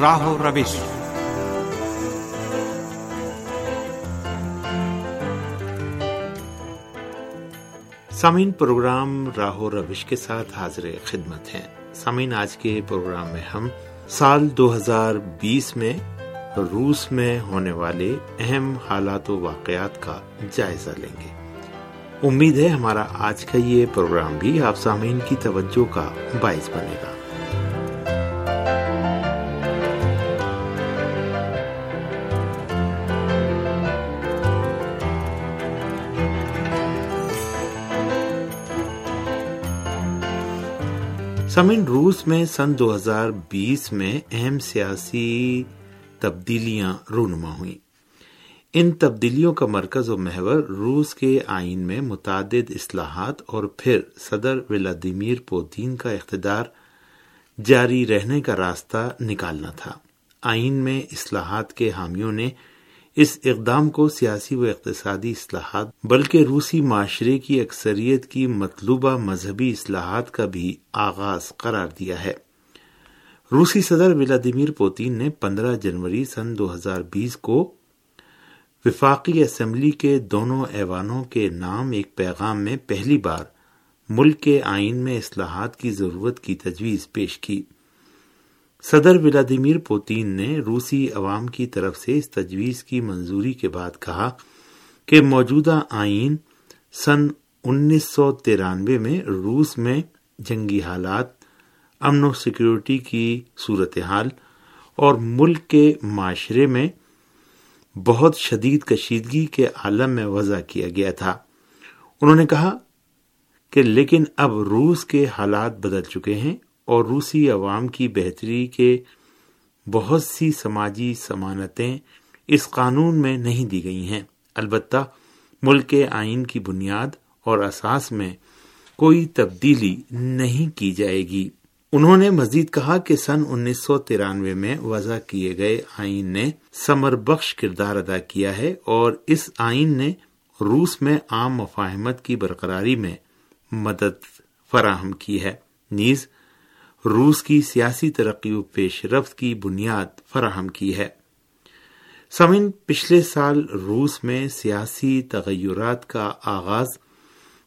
راہو روش۔ سامعین، پروگرام راہو روش کے ساتھ حاضر خدمت ہیں۔ سامعین، آج کے پروگرام میں ہم سال دو ہزار بیس میں روس میں ہونے والے اہم حالات و واقعات کا جائزہ لیں گے۔ امید ہے ہمارا آج کا یہ پروگرام بھی آپ سامعین کی توجہ کا باعث بنے گا۔ سمن روس میں سن دو ہزار بیس میں اہم سیاسی تبدیلیاں رونما ہوئیں۔ ان تبدیلیوں کا مرکز و محور روس کے آئین میں متعدد اصلاحات اور پھر صدر ولادیمیر پوتین کا اقتدار جاری رہنے کا راستہ نکالنا تھا۔ آئین میں اصلاحات کے حامیوں نے اس اقدام کو سیاسی و اقتصادی اصلاحات، بلکہ روسی معاشرے کی اکثریت کی مطلوبہ مذہبی اصلاحات کا بھی آغاز قرار دیا ہے۔ روسی صدر ولادیمیر پوتین نے پندرہ جنوری سن دو ہزار بیس کو وفاقی اسمبلی کے دونوں ایوانوں کے نام ایک پیغام میں پہلی بار ملک کے آئین میں اصلاحات کی ضرورت کی تجویز پیش کی۔ صدر ولادیمیر پوتین نے روسی عوام کی طرف سے اس تجویز کی منظوری کے بعد کہا کہ موجودہ آئین سن انیس سو ترانوے میں روس میں جنگی حالات، امن و سیکورٹی کی صورتحال اور ملک کے معاشرے میں بہت شدید کشیدگی کے عالم میں وضع کیا گیا تھا۔ انہوں نے کہا کہ لیکن اب روس کے حالات بدل چکے ہیں۔ اور روسی عوام کی بہتری کے بہت سی سماجی سمانتیں اس قانون میں نہیں دی گئی ہیں۔ البتہ ملک کے آئین کی بنیاد اور اساس میں کوئی تبدیلی نہیں کی جائے گی۔ انہوں نے مزید کہا کہ سن انیس سو ترانوے میں وضع کیے گئے آئین نے سمر بخش کردار ادا کیا ہے اور اس آئین نے روس میں عام مفاہمت کی برقراری میں مدد فراہم کی ہے۔ نیز روس کی سیاسی ترقی و پیش رفت کی بنیاد فراہم کی ہے۔ سمن پچھلے سال روس میں سیاسی تغیرات کا آغاز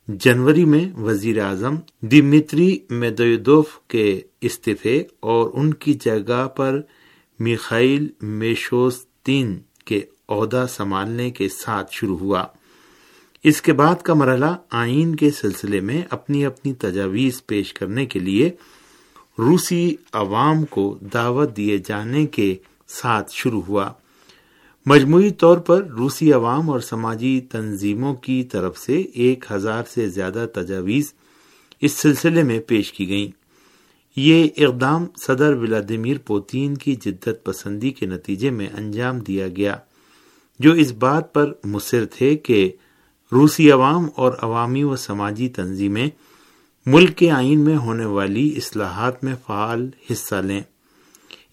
جنوری میں وزیر اعظم دمتری میدوف کے استعفے اور ان کی جگہ پر میخائل میشوستین کے عہدہ سنبھالنے کے ساتھ شروع ہوا۔ اس کے بعد کا مرحلہ آئین کے سلسلے میں اپنی اپنی تجاویز پیش کرنے کے لیے روسی عوام کو دعوت دیے جانے کے ساتھ شروع ہوا۔ مجموعی طور پر روسی عوام اور سماجی تنظیموں کی طرف سے ایک ہزار سے زیادہ تجاویز اس سلسلے میں پیش کی گئیں۔ یہ اقدام صدر ولادیمیر پوتین کی جدت پسندی کے نتیجے میں انجام دیا گیا، جو اس بات پر مصر تھے کہ روسی عوام اور عوامی و سماجی تنظیمیں ملک کے آئین میں ہونے والی اصلاحات میں فعال حصہ لیں۔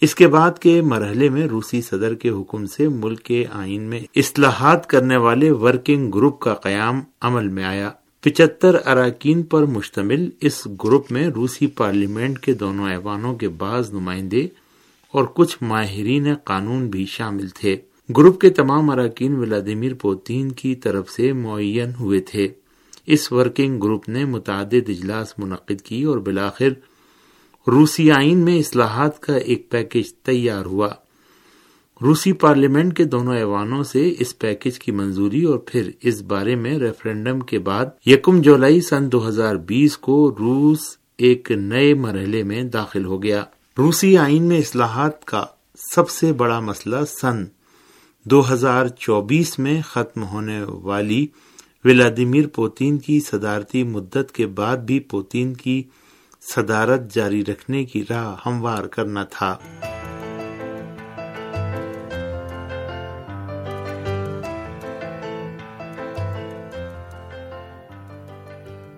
اس کے بعد کے مرحلے میں روسی صدر کے حکم سے ملک کے آئین میں اصلاحات کرنے والے ورکنگ گروپ کا قیام عمل میں آیا۔ پچہتر اراکین پر مشتمل اس گروپ میں روسی پارلیمنٹ کے دونوں ایوانوں کے بعض نمائندے اور کچھ ماہرین قانون بھی شامل تھے۔ گروپ کے تمام اراکین ولادیمیر پوتین کی طرف سے معین ہوئے تھے۔ اس ورکنگ گروپ نے متعدد اجلاس منعقد کی اور بلاخر روسی آئین میں اصلاحات کا ایک پیکج تیار ہوا۔ روسی پارلیمنٹ کے دونوں ایوانوں سے اس پیکج کی منظوری اور پھر اس بارے میں ریفرنڈم کے بعد یکم جولائی سن دو ہزار بیس کو روس ایک نئے مرحلے میں داخل ہو گیا۔ روسی آئین میں اصلاحات کا سب سے بڑا مسئلہ سن دو ہزار چوبیس میں ختم ہونے والی ولادیمیر پوتین کی صدارتی مدت کے بعد بھی پوتین کی صدارت جاری رکھنے کی راہ ہموار کرنا تھا۔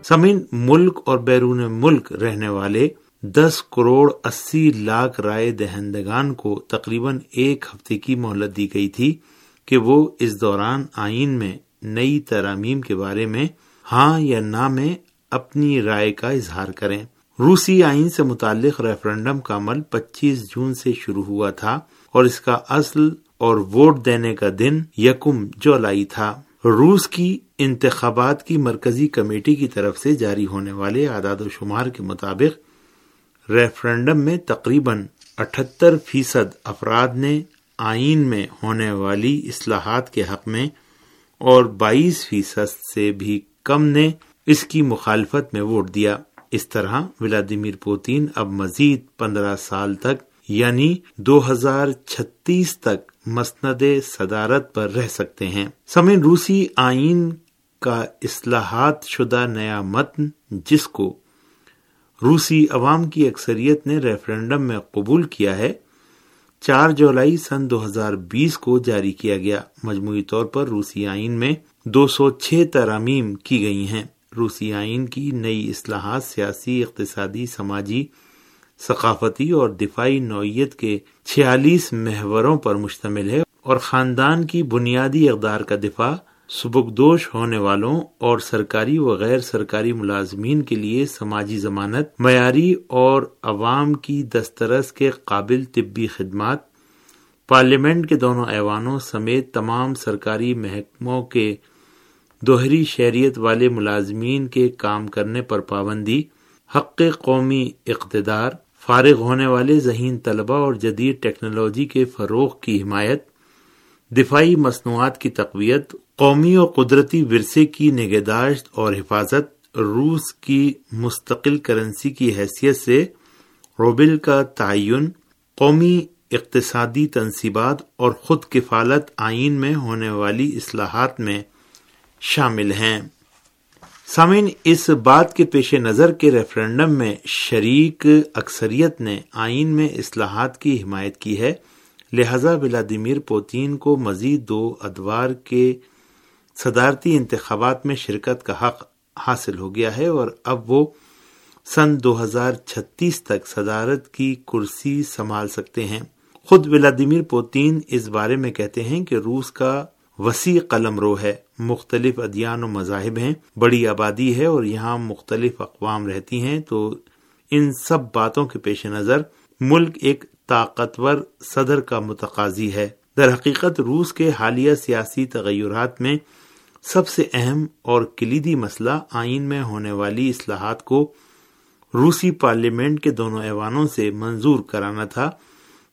سمین ملک اور بیرون ملک رہنے والے دس کروڑ اسی لاکھ رائے دہندگان کو تقریباً ایک ہفتے کی مہلت دی گئی تھی کہ وہ اس دوران آئین میں نئی ترامیم کے بارے میں ہاں یا نہ میں اپنی رائے کا اظہار کریں۔ روسی آئین سے متعلق ریفرنڈم کا عمل پچیس جون سے شروع ہوا تھا اور اس کا اصل اور ووٹ دینے کا دن یکم جولائی تھا۔ روس کی انتخابات کی مرکزی کمیٹی کی طرف سے جاری ہونے والے اعداد و شمار کے مطابق ریفرنڈم میں تقریباً اٹھتر فیصد افراد نے آئین میں ہونے والی اصلاحات کے حق میں اور بائیس فیصد سے بھی کم نے اس کی مخالفت میں ووٹ دیا۔ اس طرح ولادیمیر پوتین اب مزید پندرہ سال تک یعنی دو ہزار چھتیس تک مسند صدارت پر رہ سکتے ہیں۔ سمن روسی آئین کا اصلاحات شدہ نیا متن، جس کو روسی عوام کی اکثریت نے ریفرنڈم میں قبول کیا ہے چار جولائی سن دو ہزار بیس کو جاری کیا گیا۔ مجموعی طور پر روسی آئین میں دو سو چھ ترامیم کی گئی ہیں۔ روسی آئین کی نئی اصلاحات سیاسی، اقتصادی، سماجی، ثقافتی اور دفاعی نوعیت کے چھیالیس محوروں پر مشتمل ہے اور خاندان کی بنیادی اقدار کا دفاع سبکدوش ہونے والوں اور سرکاری و غیر سرکاری ملازمین کے لیے سماجی ضمانت، معیاری اور عوام کی دسترس کے قابل طبی خدمات۔ پارلیمنٹ کے دونوں ایوانوں سمیت تمام سرکاری محکموں کے دوہری شہریت والے ملازمین کے کام کرنے پر پابندی۔ حق قومی اقتدار، فارغ ہونے والے ذہین طلبہ اور جدید ٹیکنالوجی کے فروغ کی حمایت۔ دفاعی مصنوعات کی تقویت، قومی اور قدرتی ورثے کی نگہداشت اور حفاظت، روس کی مستقل کرنسی کی حیثیت سے روبل کا تعین، قومی اقتصادی تنصیبات اور خود کفالت آئین میں ہونے والی اصلاحات میں شامل ہیں۔ سامعین، اس بات کے پیش نظر کے ریفرنڈم میں شریک اکثریت نے آئین میں اصلاحات کی حمایت کی ہے۔ لہذا ولادیمیر پوتین کو مزید دو ادوار کے صدارتی انتخابات میں شرکت کا حق حاصل ہو گیا ہے اور اب وہ سن دو ہزار چھتیس تک صدارت کی کرسی سنبھال سکتے ہیں۔ خود ولادیمیر پوتین اس بارے میں کہتے ہیں کہ روس کا وسیع قلم رو ہے۔ مختلف ادیان و مذاہب ہیں، بڑی آبادی ہے اور یہاں مختلف اقوام رہتی ہیں۔ تو ان سب باتوں کے پیش نظر ملک ایک طاقتور صدر کا متقاضی ہے۔ در حقیقت روس کے حالیہ سیاسی تغیرات میں سب سے اہم اور کلیدی مسئلہ آئین میں ہونے والی اصلاحات کو روسی پارلیمنٹ کے دونوں ایوانوں سے منظور کرانا تھا،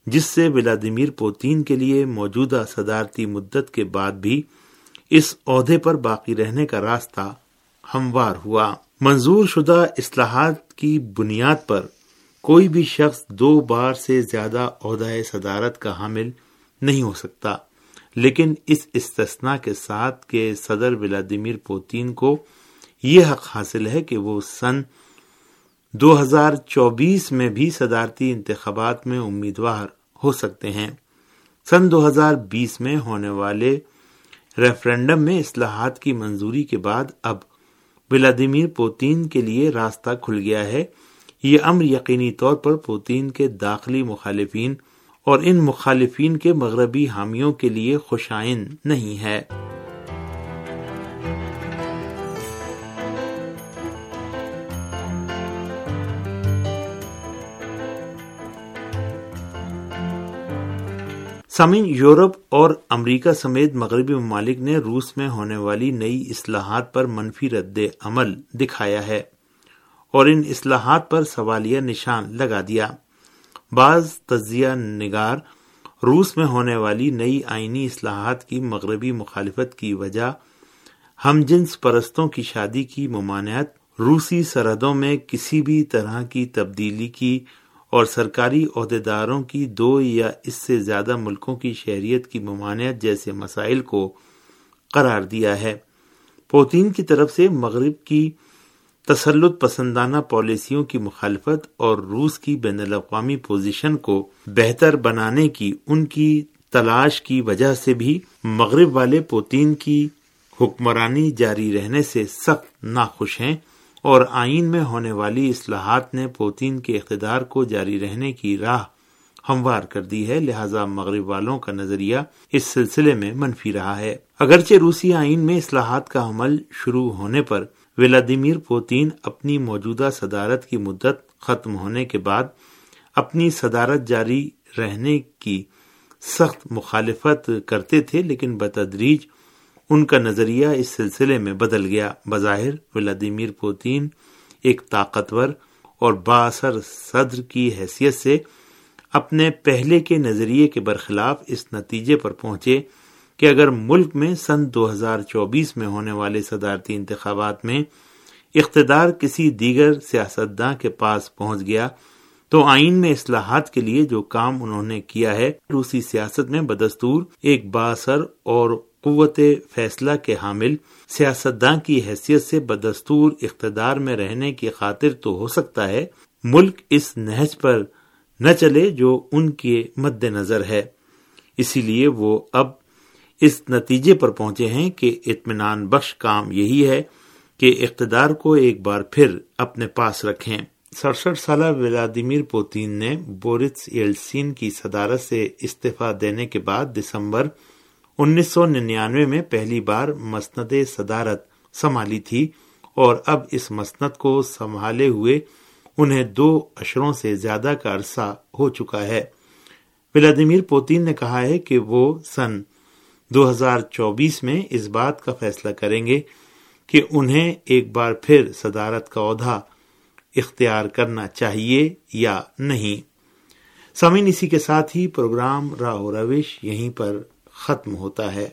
جس سے ولادیمیر پوتین کے لیے موجودہ صدارتی مدت کے بعد بھی اس عہدے پر باقی رہنے کا راستہ ہموار ہوا۔ منظور شدہ اصلاحات کی بنیاد پر کوئی بھی شخص دو بار سے زیادہ عہدۂ صدارت کا حامل نہیں ہو سکتا۔ لیکن اس استثنا کے ساتھ کہ صدر ولادیمیر پوتین کو یہ حق حاصل ہے کہ وہ سن دو ہزار چوبیس میں بھی صدارتی انتخابات میں امیدوار ہو سکتے ہیں۔ سن دو ہزار بیس میں ہونے والے ریفرنڈم میں اصلاحات کی منظوری کے بعد اب ولادیمیر پوتین کے لیے راستہ کھل گیا ہے۔ یہ امر یقینی طور پر پوتین کے داخلی مخالفین اور ان مخالفین کے مغربی حامیوں کے لیے خوشائن نہیں ہے۔ سامعین، یورپ اور امریکہ سمیت مغربی ممالک نے روس میں ہونے والی نئی اصلاحات پر منفی رد عمل دکھایا ہے۔ اور ان اصلاحات پر سوالیہ نشان لگا دیا۔ بعض تجزیہ نگار روس میں ہونے والی نئی آئینی اصلاحات کی مغربی مخالفت کی وجہ ہم جنس پرستوں کی شادی کی ممانعت، روسی سرحدوں میں کسی بھی طرح کی تبدیلی کی اور سرکاری عہدیداروں کی دو یا اس سے زیادہ ملکوں کی شہریت کی ممانعت جیسے مسائل کو قرار دیا ہے۔ پوتین کی طرف سے مغرب کی تسلط پسندانہ پالیسیوں کی مخالفت اور روس کی بین الاقوامی پوزیشن کو بہتر بنانے کی، ان کی تلاش کی وجہ سے بھی مغرب والے پوتین کی حکمرانی جاری رہنے سے سخت ناخوش ہیں اور آئین میں ہونے والی اصلاحات نے پوتین کے اقتدار کو جاری رہنے کی راہ ہموار کر دی ہے، لہذا مغرب والوں کا نظریہ اس سلسلے میں منفی رہا ہے۔ اگرچہ روسی آئین میں اصلاحات کا عمل شروع ہونے پر ولادیمیر پوتین اپنی موجودہ صدارت کی مدت ختم ہونے کے بعد اپنی صدارت جاری رہنے کی سخت مخالفت کرتے تھے، لیکن بتدریج ان کا نظریہ اس سلسلے میں بدل گیا۔ بظاہر ولادیمیر پوتین ایک طاقتور اور باثر صدر کی حیثیت سے اپنے پہلے کے نظریے کے برخلاف اس نتیجے پر پہنچے کہ اگر ملک میں سن دو ہزار چوبیس میں ہونے والے صدارتی انتخابات میں اقتدار کسی دیگر سیاستداں کے پاس پہنچ گیا تو آئین میں اصلاحات کے لیے جو کام انہوں نے کیا ہے، روسی سیاست میں بدستور، ایک باثر اور قوت فیصلہ کے حامل، سیاستداں کی حیثیت سے بدستور اقتدار میں رہنے کی خاطر تو ہو سکتا ہے، ملک اس نہج پر نہ چلے جو ان کے مد نظر ہے۔ اسی لیے وہ اب اس نتیجے پر پہنچے ہیں کہ اطمینان بخش کام یہی ہے کہ اقتدار کو ایک بار پھر اپنے پاس رکھیں۔ سڑسٹھ سالہ ولادیمیر پوتین نے بورس ایلسین کی صدارت سے استعفی دینے کے بعد دسمبر انیس سو ننانوے میں پہلی بار مسند صدارت سنبھالی تھی اور اب اس مسند کو سنبھالے ہوئے انہیں دو اشروں سے زیادہ کا عرصہ ہو چکا ہے۔ ولادیمیر پوتین نے کہا ہے کہ وہ سن دو ہزار چوبیس میں اس بات کا فیصلہ کریں گے کہ انہیں ایک بار پھر صدارت کا عہدہ اختیار کرنا چاہیے یا نہیں۔ سامعین، اسی کے ساتھ ہی پروگرام راہ و روش یہیں پر ختم ہوتا ہے۔